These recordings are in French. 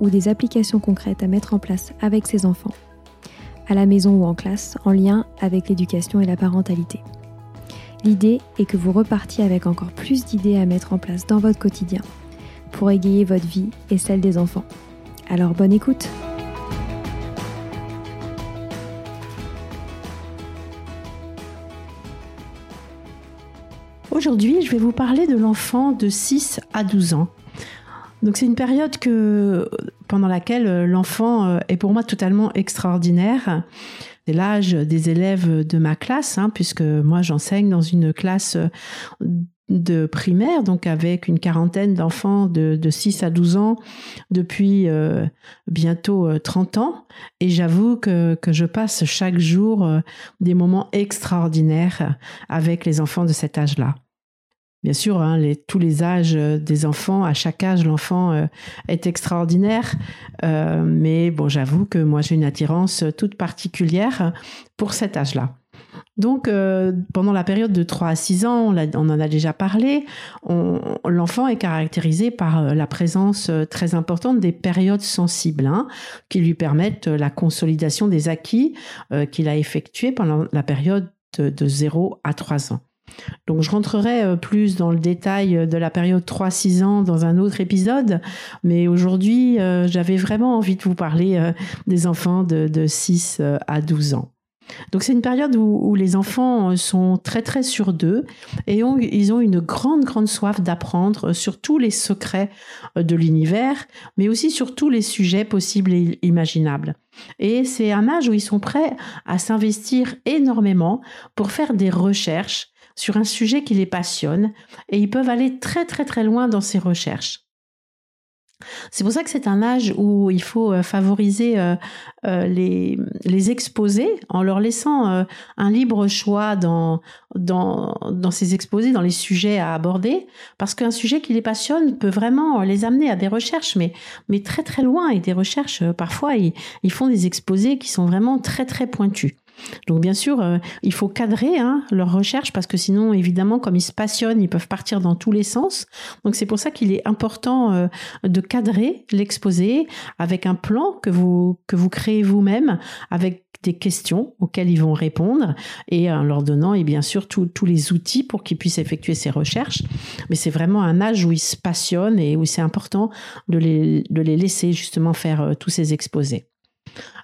ou des applications concrètes à mettre en place avec ses enfants, à la maison ou en classe, en lien avec l'éducation et la parentalité. L'idée est que vous repartiez avec encore plus d'idées à mettre en place dans votre quotidien pour égayer votre vie et celle des enfants. Alors bonne écoute Aujourd'hui, je vais vous parler de l'enfant de 6 à 12 ans donc c'est une période pendant laquelle euh, l'enfant euh, est pour moi totalement extraordinaire. C'est l'âge des élèves de ma classe, hein, puisque moi j'enseigne dans une classe euh, de primaire, donc avec une quarantaine d'enfants de, 6 à 12 ans depuis bientôt 30 ans. Et j'avoue que, je passe chaque jour des moments extraordinaires avec les enfants de cet âge-là. Bien sûr, hein, tous les âges euh, des enfants, à chaque âge, l'enfant euh, est extraordinaire. Euh, mais bon, j'avoue que moi, j'ai une attirance toute particulière pour cet âge-là. Donc, pendant la période de 3 à 6 ans, on, en a déjà parlé, l'enfant est caractérisé par la présence très importante des périodes sensibles hein, qui lui permettent la consolidation des acquis qu'il a effectués pendant la période de, de 0 à 3 ans. Donc je rentrerai euh, plus dans le détail euh, de la période 3-6 ans dans un autre épisode, mais aujourd'hui euh, j'avais vraiment envie de vous parler des enfants de, 6 à 12 ans. Donc c'est une période où, les enfants sont très très sur d'eux et ils ont une grande grande soif d'apprendre sur tous les secrets de l'univers, mais aussi sur tous les sujets possibles et imaginables. Et c'est un âge où ils sont prêts à s'investir énormément pour faire des recherches sur un sujet qui les passionne et ils peuvent aller très très très loin dans ces recherches. C'est pour ça que c'est un âge où il faut euh, favoriser euh, euh, les, exposés en leur laissant un libre choix dans, dans, ces exposés, dans les sujets à aborder, parce qu'un sujet qui les passionne peut vraiment les amener à des recherches, mais, très très loin, et des recherches, parfois, ils font des exposés qui sont vraiment très très pointus. Donc bien sûr, euh, il faut cadrer hein, leur recherche parce que sinon, évidemment, comme ils se passionnent, ils peuvent partir dans tous les sens. Donc c'est pour ça qu'il est important euh, de cadrer l'exposé avec un plan que vous que vous créez vous-même, avec des questions auxquelles ils vont répondre et en leur donnant et bien sûr tous les outils pour qu'ils puissent effectuer ces recherches. Mais c'est vraiment un âge où ils se passionnent et où c'est important de les, de les laisser justement faire euh, tous ces exposés.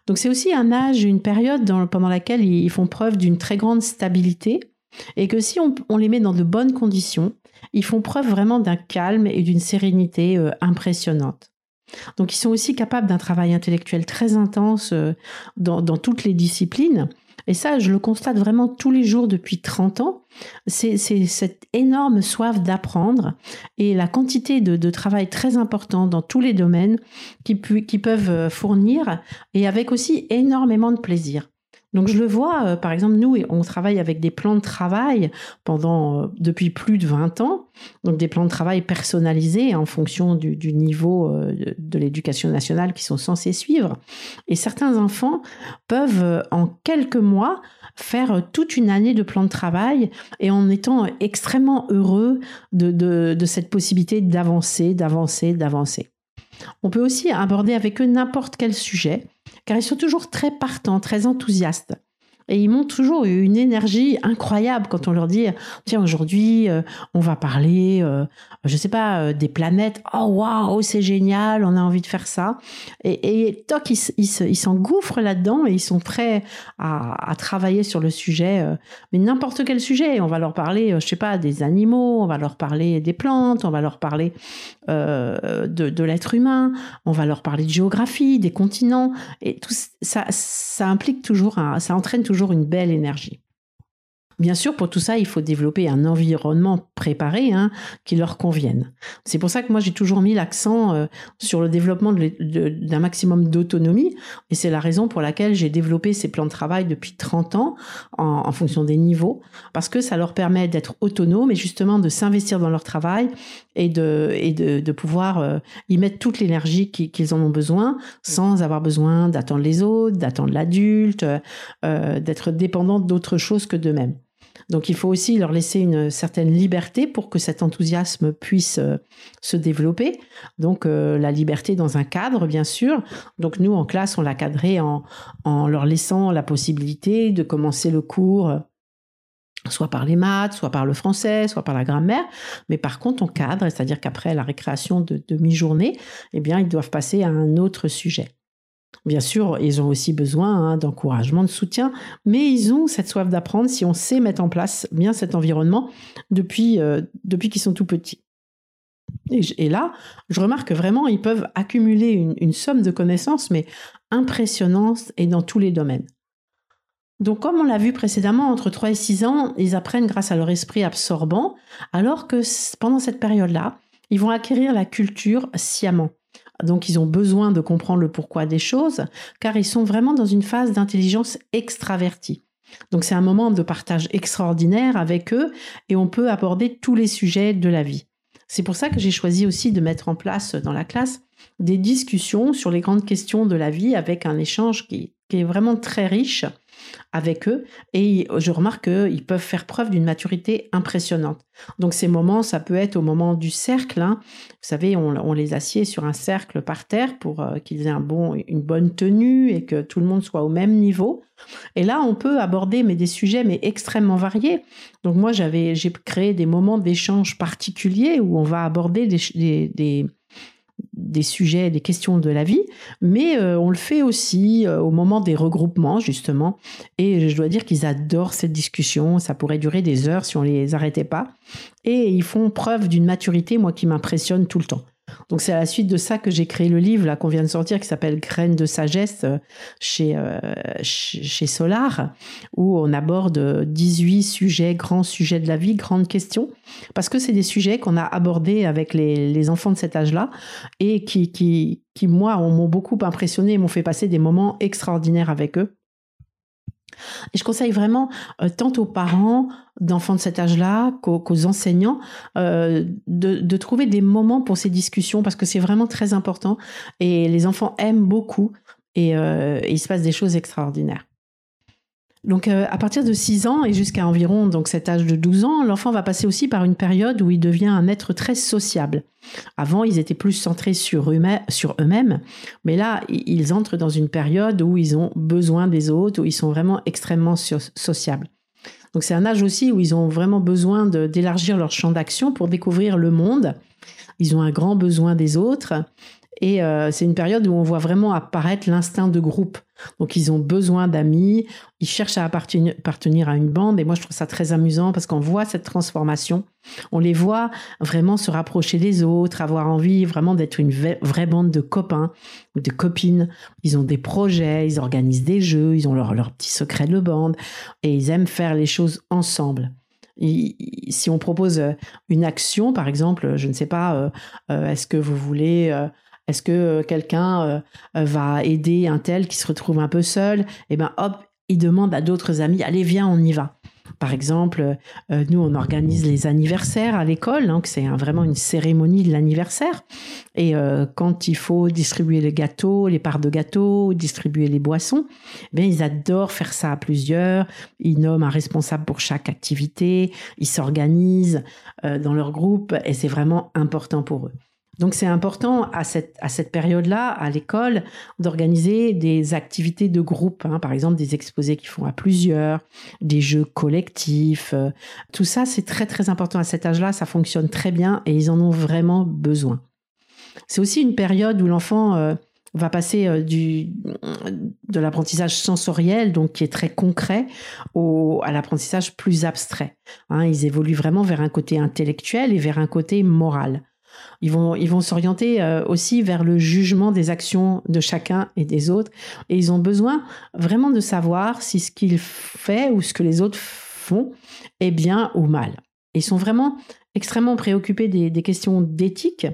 Donc c'est aussi un âge, une période pendant laquelle ils font preuve d'une très grande stabilité et que si on, les met dans de bonnes conditions, ils font preuve vraiment d'un calme et d'une sérénité euh, impressionnante. Donc ils sont aussi capables d'un travail intellectuel très intense euh, dans, toutes les disciplines et ça, je le constate vraiment tous les jours depuis 30 ans. C'est cette énorme soif d'apprendre et la quantité de, travail très important dans tous les domaines qui, qui peuvent euh, fournir et avec aussi énormément de plaisir. Donc je le vois, euh, par exemple, nous, on travaille avec des plans de travail pendant euh, depuis plus de 20 ans, donc des plans de travail personnalisés en fonction du, niveau euh, de l'éducation nationale qui sont censés suivre. Et certains enfants peuvent, en quelques mois, faire toute une année de plan de travail et en étant extrêmement heureux de cette possibilité d'avancer, d'avancer, d'avancer. On peut aussi aborder avec eux n'importe quel sujet car ils sont toujours très partants, très enthousiastes. Et ils montrent toujours une énergie incroyable quand on leur dit tiens aujourd'hui euh, on va parler euh, je sais pas euh, des planètes. Oh waouh c'est génial on a envie de faire ça. Et, et toc ils, s'engouffrent là-dedans et ils sont prêts à, travailler sur le sujet mais n'importe quel sujet. On va leur parler je sais pas des animaux on va leur parler des plantes on va leur parler de, de l'être humain on va leur parler de géographie des continents. Et tout ça ça implique toujours ça entraîne toujours toujours une belle énergie. Bien sûr, pour tout ça, il faut développer un environnement préparé hein, qui leur convienne. C'est pour ça que moi, j'ai toujours mis l'accent euh, sur le développement d'un maximum d'autonomie. Et c'est la raison pour laquelle j'ai développé ces plans de travail depuis 30 ans en, fonction des niveaux. Parce que ça leur permet d'être autonomes et justement de s'investir dans leur travail et de, et de, pouvoir euh, y mettre toute l'énergie qu'ils en ont besoin sans avoir besoin d'attendre les autres, d'attendre l'adulte, euh, d'être dépendant d'autre chose que d'eux-mêmes. Donc il faut aussi leur laisser une certaine liberté pour que cet enthousiasme puisse euh, se développer. Donc euh, la liberté dans un cadre, bien sûr. Donc nous, en classe, on l'a cadré en, en leur laissant la possibilité de commencer le cours soit par les maths, soit par le français, soit par la grammaire. Mais par contre, on cadre, c'est-à-dire qu'après la récréation de, de mi-journée, eh bien, ils doivent passer à un autre sujet. Bien sûr, ils ont aussi besoin hein, d'encouragement, de soutien, mais ils ont cette soif d'apprendre si on sait mettre en place bien cet environnement depuis, euh, depuis qu'ils sont tout petits. Et, là, je remarque que vraiment, ils peuvent accumuler une, une somme de connaissances, mais impressionnante et dans tous les domaines. Donc, comme on l'a vu précédemment, entre 3 et 6 ans, ils apprennent grâce à leur esprit absorbant, alors que pendant cette période-là, ils vont acquérir la culture sciemment. Donc ils ont besoin de comprendre le pourquoi des choses, car ils sont vraiment dans une phase d'intelligence extravertie. Donc c'est un moment de partage extraordinaire avec eux et on peut aborder tous les sujets de la vie. C'est pour ça que j'ai choisi aussi de mettre en place dans la classe des discussions sur les grandes questions de la vie avec un échange qui, est vraiment très riche avec eux et je remarque qu'ils peuvent faire preuve d'une maturité impressionnante. Donc ces moments, ça peut être au moment du cercle. Hein. Vous savez, on, les assied sur un cercle par terre pour euh, qu'ils aient une bonne tenue et que tout le monde soit au même niveau. Et là, on peut aborder mais des sujets mais extrêmement variés. Donc moi, j'avais j'ai créé des moments d'échange particuliers où on va aborder des sujets, des questions de la vie, mais euh, on le fait aussi euh, au moment des regroupements, justement. Et je dois dire qu'ils adorent cette discussion. Ça pourrait durer des heures si on les arrêtait pas. Et ils font preuve d'une maturité, moi, qui m'impressionne tout le temps. Donc c'est à la suite de ça que j'ai créé le livre là qu'on vient de sortir qui s'appelle Graines de sagesse euh, chez, euh, chez Solar où on aborde 18 sujets, grands sujets de la vie, grandes questions parce que c'est des sujets qu'on a abordés avec les, les enfants de cet âge-là et qui, qui, qui moi m'ont beaucoup impressionné et m'ont fait passer des moments extraordinaires avec eux. Et je conseille vraiment euh, tant aux parents d'enfants de cet âge-là qu'aux enseignants euh, de, trouver des moments pour ces discussions parce que c'est vraiment très important et les enfants aiment beaucoup et euh, il se passe des choses extraordinaires. Donc euh, à partir de 6 ans et jusqu'à environ donc cet âge de 12 ans, l'enfant va passer aussi par une période où il devient un être très sociable. Avant, ils étaient plus centrés sur eux-mêmes, mais là, ils entrent dans une période où ils ont besoin des autres, où ils sont vraiment extrêmement sociables. Donc c'est un âge aussi où ils ont vraiment besoin d'élargir leur champ d'action pour découvrir le monde. Ils ont un grand besoin des autres et euh, c'est une période où on voit vraiment apparaître l'instinct de groupe. Donc ils ont besoin d'amis, ils cherchent à appartenir, à une bande. Et moi, je trouve ça très amusant parce qu'on voit cette transformation. On les voit vraiment se rapprocher des autres, avoir envie vraiment d'être une vraie bande de copains ou de copines. Ils ont des projets, ils organisent des jeux, ils ont leur, leur petit secret de bande et ils aiment faire les choses ensemble. si on propose une action, par exemple, je ne sais pas, euh, euh, est-ce que vous voulez est-ce que euh, quelqu'un euh, euh, va aider un tel qui se retrouve un peu seul? Eh ben hop, ils demandent à d'autres amis, allez, viens, on y va. Par exemple, nous, on organise les anniversaires à l'école, donc c'est vraiment une cérémonie de l'anniversaire. Et quand il faut distribuer les gâteaux, les parts de gâteaux, distribuer les boissons, eh ils adorent faire ça à plusieurs. Ils nomment un responsable pour chaque activité, ils s'organisent dans leur groupe et c'est vraiment important pour eux. Donc c'est important à cette, à cette période-là, à l'école, d'organiser des activités de groupe, hein. par exemple des exposés qui font à plusieurs, des jeux collectifs. Euh, tout ça, c'est très très important à cet âge-là, ça fonctionne très bien et ils en ont vraiment besoin. C'est aussi une période où l'enfant euh, va passer euh, du, de l'apprentissage sensoriel, donc qui est très concret, au, à l'apprentissage plus abstrait. Hein. ils évoluent vraiment vers un côté intellectuel et vers un côté moral. Ils vont, ils vont s'orienter euh, aussi vers le jugement des actions de chacun et des autres. Et ils ont besoin vraiment de savoir si ce qu'il fait ou ce que les autres font est bien ou mal. ils sont vraiment extrêmement préoccupés des, questions d'éthique.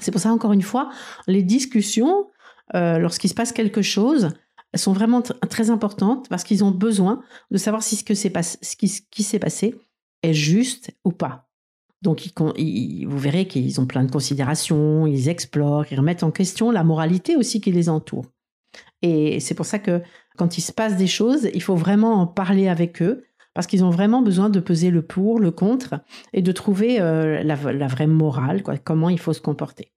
C'est pour ça, encore une fois, les discussions, euh, lorsqu'il se passe quelque chose, sont vraiment très importantes parce qu'ils ont besoin de savoir si ce qui s'est passé est juste ou pas. Donc, vous verrez qu'ils ont plein de considérations, ils explorent, ils remettent en question la moralité aussi qui les entoure. Et c'est pour ça que quand il se passe des choses, il faut vraiment en parler avec eux, parce qu'ils ont vraiment besoin de peser le pour, le contre, et de trouver euh, la, vraie morale, quoi, comment il faut se comporter.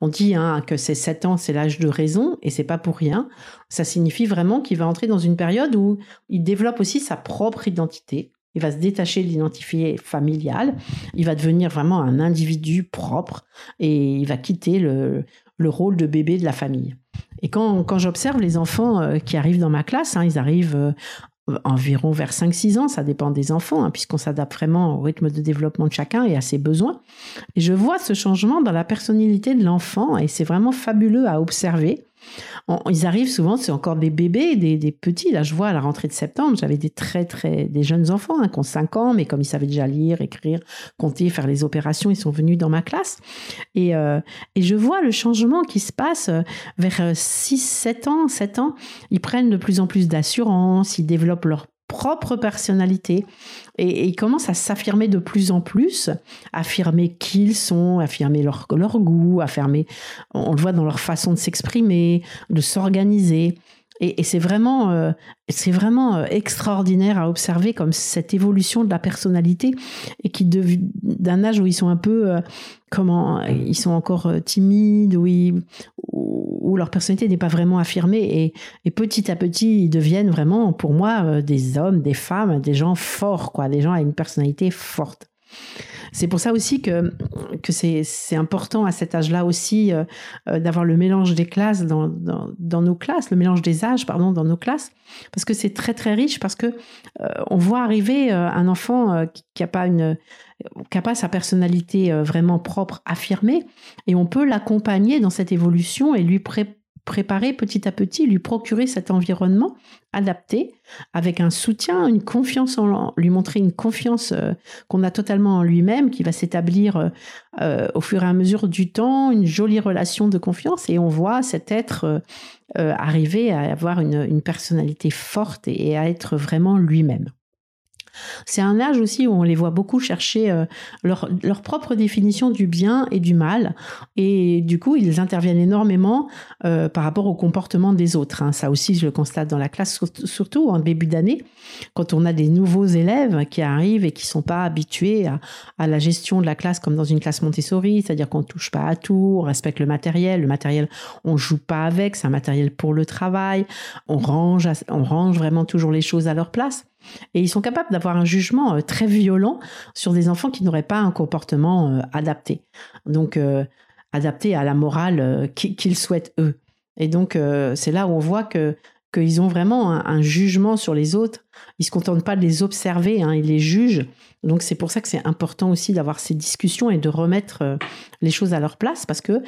On dit hein, que ces 7 ans, c'est l'âge de raison, et c'est pas pour rien. Ça signifie vraiment qu'il va entrer dans une période où il développe aussi sa propre identité, il va se détacher de l'identité familiale, il va devenir vraiment un individu propre et il va quitter le, rôle de bébé de la famille. Et quand, quand j'observe les enfants euh, qui arrivent dans ma classe, hein, ils arrivent euh, environ vers 5-6 ans, ça dépend des enfants, hein, puisqu'on s'adapte vraiment au rythme de développement de chacun et à ses besoins. Et je vois ce changement dans la personnalité de l'enfant et c'est vraiment fabuleux à observer ils arrivent souvent, c'est encore des bébés, des, petits. Là, je vois à la rentrée de septembre, j'avais des très, très, des jeunes enfants hein, qui ont 5 ans, mais comme ils savaient déjà lire, écrire, compter, faire les opérations, ils sont venus dans ma classe. Et, euh, et je vois le changement qui se passe euh, vers 6, 7 ans, 7 ans. Ils prennent de plus en plus d'assurance, ils développent leur propre personnalité et, ils commencent à s'affirmer de plus en plus, affirmer qui ils sont, affirmer leur, leur goût, affirmer, on le voit dans leur façon de s'exprimer, de s'organiser. Et, c'est vraiment, euh, c'est vraiment euh, extraordinaire à observer comme cette évolution de la personnalité et qui d'un âge où ils sont un peu euh, comment ils sont encore timides où, où leur personnalité n'est pas vraiment affirmée et, petit à petit ils deviennent vraiment pour moi des hommes, des femmes, des gens forts quoi, des gens avec une personnalité forte. C'est pour ça aussi que, que c'est important à cet âge-là aussi euh, euh, d'avoir le mélange des classes dans, dans, nos classes, le mélange des âges, pardon, dans nos classes, parce que c'est très très riche, parce que euh, on voit arriver un enfant qui n'a pas pas sa personnalité vraiment propre, affirmée, et on peut l'accompagner dans cette évolution et lui préparer préparer petit à petit, lui procurer cet environnement adapté, avec un soutien, une confiance en lui montrer une confiance euh, qu'on a totalement en lui-même, qui va s'établir euh, euh, au fur et à mesure du temps, une jolie relation de confiance, et on voit cet être arriver à avoir une, personnalité forte et à être vraiment lui-même. C'est un âge aussi où on les voit beaucoup chercher euh, leur, propre définition du bien et du mal. Et du coup, ils interviennent énormément euh, par rapport au comportement des autres. Hein. Ça aussi, je le constate dans la classe, surtout en début d'année, quand on a des nouveaux élèves qui arrivent et qui sont pas habitués à, la gestion de la classe comme dans une classe Montessori, c'est-à-dire qu'on touche pas à tout, on respecte le matériel. Le matériel, on joue pas avec, c'est un matériel pour le travail. On range, on range vraiment toujours les choses à leur place. Et ils sont capables d'avoir un jugement euh, très violent sur des enfants qui n'auraient pas un comportement euh, adapté. Donc, euh, adapté à la morale qu'ils souhaitent eux. Et donc, c'est là où on voit que qu'ils ont vraiment un, jugement sur les autres. Ils se contentent pas de les observer, hein, ils les jugent. Donc c'est pour ça que c'est important aussi d'avoir ces discussions et de remettre les choses à leur place parce que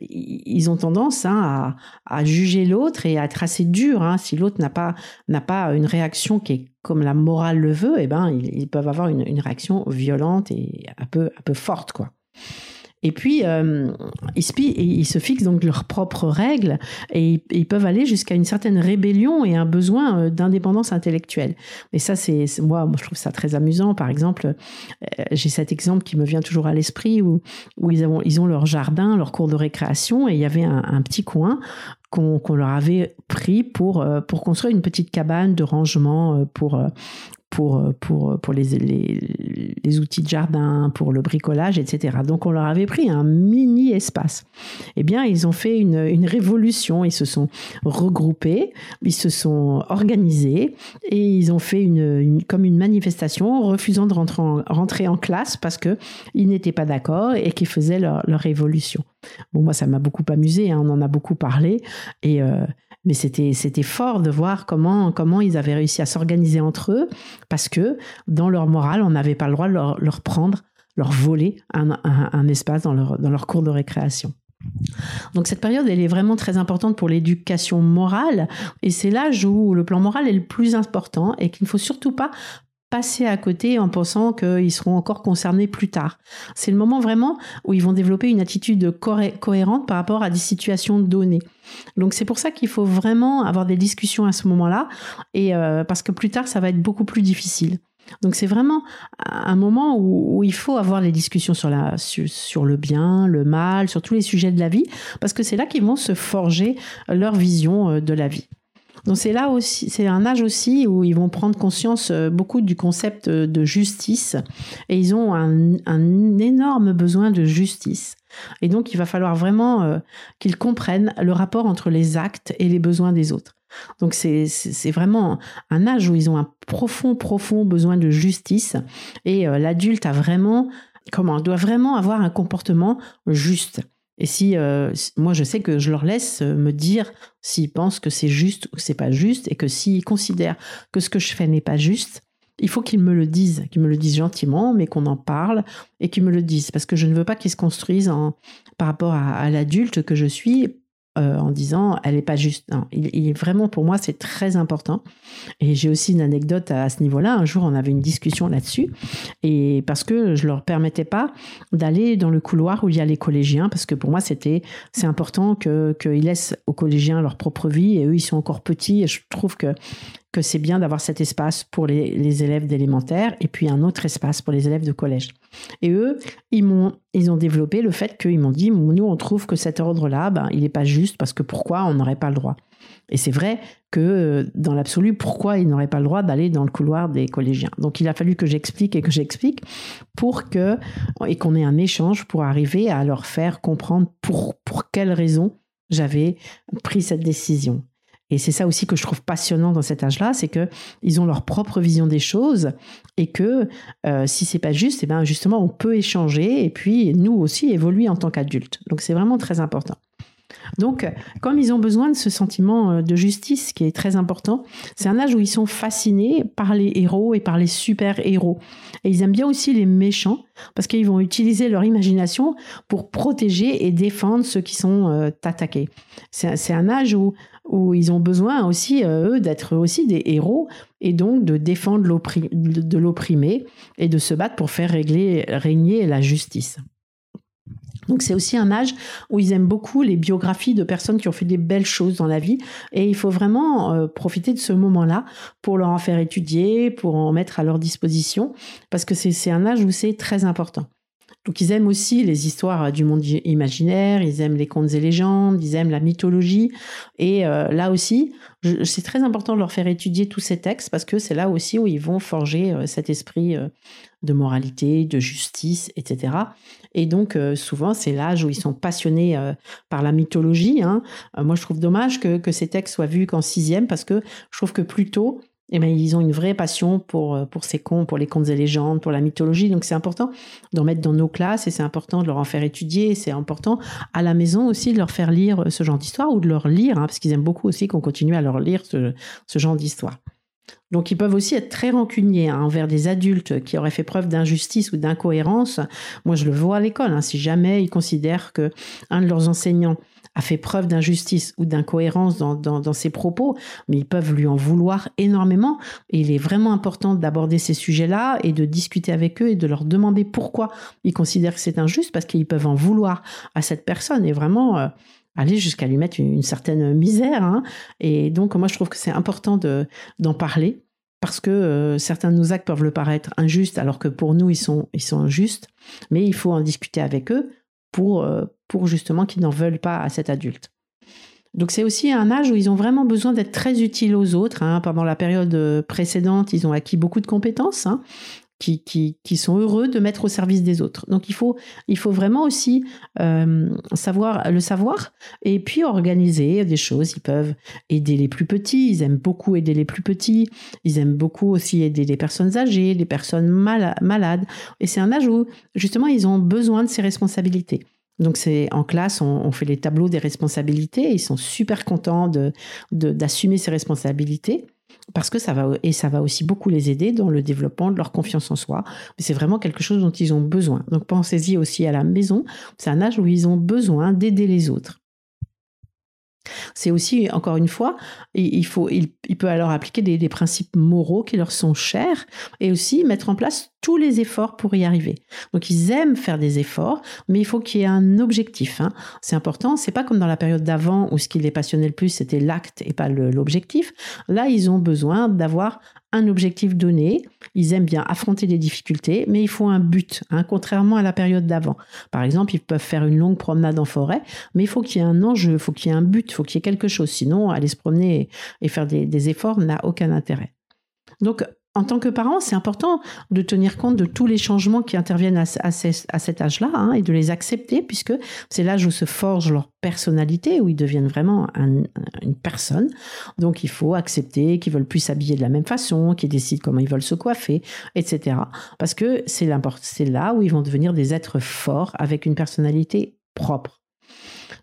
ils ont tendance hein, à, juger l'autre et à être assez durs. Hein. Si l'autre n'a pas, pas une réaction qui est comme la morale le veut, eh ben, ils, peuvent avoir une, réaction violente et un peu, un peu forte. quoi. Et puis, euh, ils, se fixent donc leurs propres règles et ils, peuvent aller jusqu'à une certaine rébellion et un besoin euh, d'indépendance intellectuelle. Et ça, c'est moi, je trouve ça très amusant. Par exemple, euh, j'ai cet exemple qui me vient toujours à l'esprit où, ils, ont, leur jardin, leur cours de récréation et il y avait un, un petit coin qu'on leur avait pris pour, pour construire une petite cabane de rangement pour, pour, euh, pour, euh, pour les, les, outils de jardin, pour le bricolage, etc. Donc on leur avait pris un mini espace. Eh bien, ils ont fait une, une révolution, ils se sont regroupés, ils se sont organisés et ils ont fait une, comme une manifestation refusant de rentrer en, rentrer en classe parce qu'ils n'étaient pas d'accord et qu'ils faisaient leur, leur révolution. Bon, moi, ça m'a beaucoup amusé, hein, on en a beaucoup parlé et... Euh, mais c'était c'était fort de voir comment comment ils avaient réussi à s'organiser entre eux parce que dans leur morale on n'avait pas le droit de leur, leur prendre leur voler un, un, espace dans leur dans leur cours de récréation. Donc cette période, elle est vraiment très importante pour l'éducation morale, et c'est l'âge où le plan moral est le plus important et qu'il ne faut surtout pas passer à côté en pensant qu'ils seront encore concernés plus tard. C'est le moment vraiment où ils vont développer une attitude cohérente par rapport à des situations données. Donc c'est pour ça qu'il faut vraiment avoir des discussions à ce moment-là, et euh, parce que plus tard ça va être beaucoup plus difficile. Donc c'est vraiment un moment où, il faut avoir les discussions sur, sur, le bien, le mal, sur tous les sujets de la vie, parce que c'est là qu'ils vont se forger leur vision euh, de la vie. Donc c'est là aussi, c'est un âge aussi où ils vont prendre conscience euh, beaucoup du concept euh, de justice et ils ont un, énorme besoin de justice. Et donc il va falloir vraiment euh, qu'ils comprennent le rapport entre les actes et les besoins des autres. Donc c'est vraiment un âge où ils ont un profond, profond besoin de justice et l'adulte a vraiment, comment, doit vraiment avoir un comportement juste. Et si euh, moi je sais que je leur laisse euh, me dire s'ils pensent que c'est juste ou que c'est pas juste, et que s'ils considèrent que ce que je fais n'est pas juste, il faut qu'ils me le disent, qu'ils me le disent gentiment, mais qu'on en parle et qu'ils me le disent, parce que je ne veux pas qu'ils se construisent en, par rapport à l'adulte que je suis euh, en disant elle n'est pas juste. Non, il, est vraiment pour moi c'est très important. Et j'ai aussi une anecdote à, ce niveau-là. Un jour on avait une discussion là-dessus et parce que je leur permettais pas d'aller dans le couloir où il y a les collégiens parce que pour moi c'était c'est important que qu'ils laissent aux collégiens leur propre vie et eux ils sont encore petits et je trouve que que c'est bien d'avoir cet espace pour les, élèves d'élémentaire et puis un autre espace pour les élèves de collège. Et eux, ils, m'ont, ils ont développé le fait qu'ils m'ont dit, nous, on trouve que cet ordre-là, ben, il n'est pas juste parce que pourquoi on n'aurait pas le droit Et c'est vrai que euh, dans l'absolu, pourquoi ils n'auraient pas le droit d'aller dans le couloir des collégiens Donc il a fallu que j'explique et que j'explique pour que, et qu'on ait un échange pour arriver à leur faire comprendre pour, pour quelles raisons j'avais pris cette décision. Et c'est ça aussi que je trouve passionnant dans cet âge-là, c'est que ils ont leur propre vision des choses et que euh, si c'est pas juste, et eh ben justement on peut échanger et puis nous aussi évoluer en tant qu'adultes. Donc c'est vraiment très important. Donc, comme ils ont besoin de ce sentiment euh, de justice qui est très important, c'est un âge où ils sont fascinés par les héros et par les super-héros. Et ils aiment bien aussi les méchants parce qu'ils vont utiliser leur imagination pour protéger et défendre ceux qui sont euh, attaqués. C'est un âge où ils ont besoin aussi, euh, eux, d'être aussi des héros et donc de défendre de l'opprimé et de se battre pour faire régner la justice. Donc c'est aussi un âge où ils aiment beaucoup les biographies de personnes qui ont fait des belles choses dans la vie et il faut vraiment euh, profiter de ce moment-là pour leur en faire étudier, pour en mettre à leur disposition parce que c'est un âge où c'est très important. Donc ils aiment aussi les histoires du monde imaginaire, ils aiment les contes et légendes, ils aiment la mythologie. Et euh, là aussi, c'est très important de leur faire étudier tous ces textes parce que c'est là aussi où ils vont forger euh, cet esprit euh, de moralité, de justice, etc. Et donc souvent c'est l'âge où ils sont passionnés par la mythologie. Hein. moi je trouve dommage que, que ces textes soient vus qu'en sixième parce que je trouve que plus tôt eh ben, ils ont une vraie passion pour, euh, pour ces contes, pour les contes et légendes, pour la mythologie. Donc c'est important d'en mettre dans nos classes et c'est important de leur en faire étudier. C'est important à la maison aussi de leur faire lire ce genre d'histoire ou de leur lire, hein, parce qu'ils aiment beaucoup aussi qu'on continue à leur lire ce, ce genre d'histoire. Donc ils peuvent aussi être très rancuniers hein, envers des adultes qui auraient fait preuve d'injustice ou d'incohérence. Moi, je le vois à l'école. Hein. si jamais ils considèrent que un de leurs enseignants a fait preuve d'injustice ou d'incohérence dans, ses propos, mais ils peuvent lui en vouloir énormément. Et il est vraiment important d'aborder ces sujets-là et de discuter avec eux et de leur demander pourquoi ils considèrent que c'est injuste, parce qu'ils peuvent en vouloir à cette personne et vraiment euh, aller jusqu'à lui mettre une, certaine misère. Hein. Et donc, moi, je trouve que c'est important d'en parler parce que euh, certains de nos actes peuvent le paraître injustes alors que pour nous, ils sont, ils sont injustes. Mais il faut en discuter avec eux pour, euh, pour justement qu'ils n'en veulent pas à cet adulte. Donc c'est aussi un âge où ils ont vraiment besoin d'être très utiles aux autres. Hein. Pendant la période précédente, ils ont acquis beaucoup de compétences. Hein qui, qui, qui, sont heureux de mettre au service des autres. Donc il faut, il faut vraiment aussi euh, savoir le savoir et puis organiser des choses. Ils peuvent aider les plus petits, ils aiment beaucoup aider les plus petits, ils aiment beaucoup aussi aider les personnes âgées, les personnes malades. Et c'est un âge où justement ils ont besoin de ces responsabilités. Donc c'est en classe, on, fait les tableaux des responsabilités. ils sont super contents de d'assumer ces responsabilités parce que ça va et ça va aussi beaucoup les aider dans le développement de leur confiance en soi. C'est vraiment quelque chose dont ils ont besoin. Donc pensez-y aussi à la maison. C'est un âge où ils ont besoin d'aider les autres. C'est aussi, encore une fois, il, faut, il, peut alors appliquer des, principes moraux qui leur sont chers et aussi mettre en place tous les efforts pour y arriver. Donc ils aiment faire des efforts, mais il faut qu'il y ait un objectif. Hein. C'est important. C'est pas comme dans la période d'avant où ce qui les passionnait le plus c'était l'acte et pas l'objectif. Là, ils ont besoin d'avoir un objectif donné. Ils aiment bien affronter des difficultés, mais il faut un but, hein, contrairement à la période d'avant. Par exemple, ils peuvent faire une longue promenade en forêt, mais il faut qu'il y ait un enjeu, il faut qu'il y ait un but, il faut qu'il y ait quelque chose. Sinon, aller se promener et faire des, des efforts n'a aucun intérêt. Donc, en tant que parent, c'est important de tenir compte de tous les changements qui interviennent à, cet âge-là hein, et de les accepter, puisque c'est l'âge où se forge leur personnalité, où ils deviennent vraiment une personne. Donc il faut accepter qu'ils veulent plus s'habiller de la même façon, qu'ils décident comment ils veulent se coiffer, etc. Parce que c'est là où ils vont devenir des êtres forts avec une personnalité propre.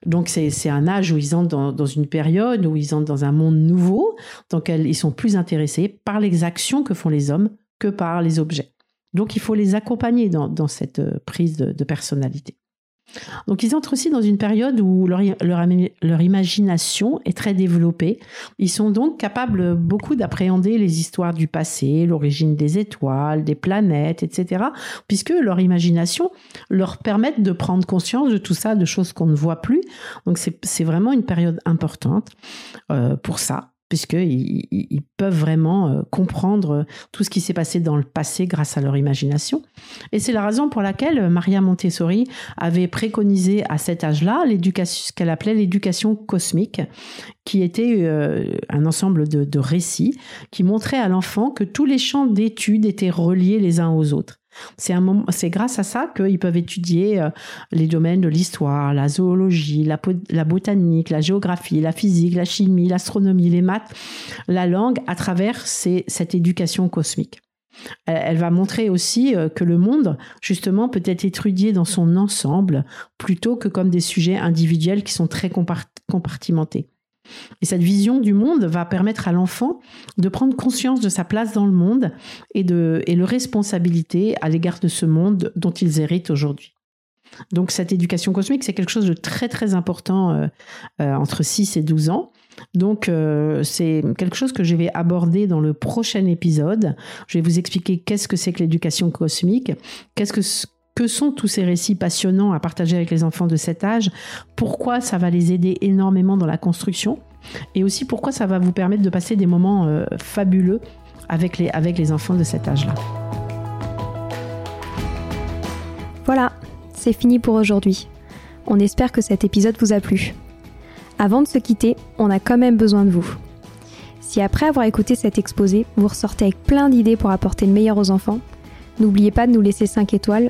Donc c'est un âge où ils entrent dans, une période où ils entrent dans un monde nouveau, dans lequel ils sont plus intéressés par les actions que font les hommes que par les objets. Donc il faut les accompagner dans, cette euh, prise de personnalité. Donc ils entrent aussi dans une période où leur, leur, imagination est très développée. Ils sont donc capables beaucoup d'appréhender les histoires du passé, l'origine des étoiles, des planètes, etc. Puisque leur imagination leur permet de prendre conscience de tout ça, de choses qu'on ne voit plus. Donc c'est vraiment une période importante euh, pour ça puisqu'ils ils peuvent vraiment euh, comprendre tout ce qui s'est passé dans le passé grâce à leur imagination. Et c'est la raison pour laquelle euh, Maria Montessori avait préconisé à cet âge-là ce qu'elle appelait l'éducation cosmique, qui était euh, un ensemble de, de récits qui montraient à l'enfant que tous les champs d'études étaient reliés les uns aux autres. C'est un c'est grâce à ça qu'ils peuvent étudier euh, les domaines de l'histoire, la zoologie, la, botanique, la géographie, la physique, la chimie, l'astronomie, les maths, la langue à travers cette éducation cosmique. Elle, va montrer aussi euh, que le monde, justement, peut être étudié dans son ensemble plutôt que comme des sujets individuels qui sont très compartimentés. Et cette vision du monde va permettre à l'enfant de prendre conscience de sa place dans le monde et de et responsabilité à l'égard de ce monde dont ils héritent aujourd'hui. Donc cette éducation cosmique, c'est quelque chose de très très important euh, euh, entre 6 et 12 ans. Donc euh, c'est quelque chose que je vais aborder dans le prochain épisode. Je vais vous expliquer qu'est-ce que c'est que l'éducation cosmique, qu'est-ce que que sont tous ces récits passionnants à partager avec les enfants de cet âge? Pourquoi ça va les aider énormément dans la construction? Et aussi pourquoi ça va vous permettre de passer des moments euh, fabuleux avec les, avec les enfants de cet âge-là? Voilà, c'est fini pour aujourd'hui. On espère que cet épisode vous a plu. Avant de se quitter, on a quand même besoin de vous. Si après avoir écouté cet exposé, vous ressortez avec plein d'idées pour apporter le meilleur aux enfants, n'oubliez pas de nous laisser 5 étoiles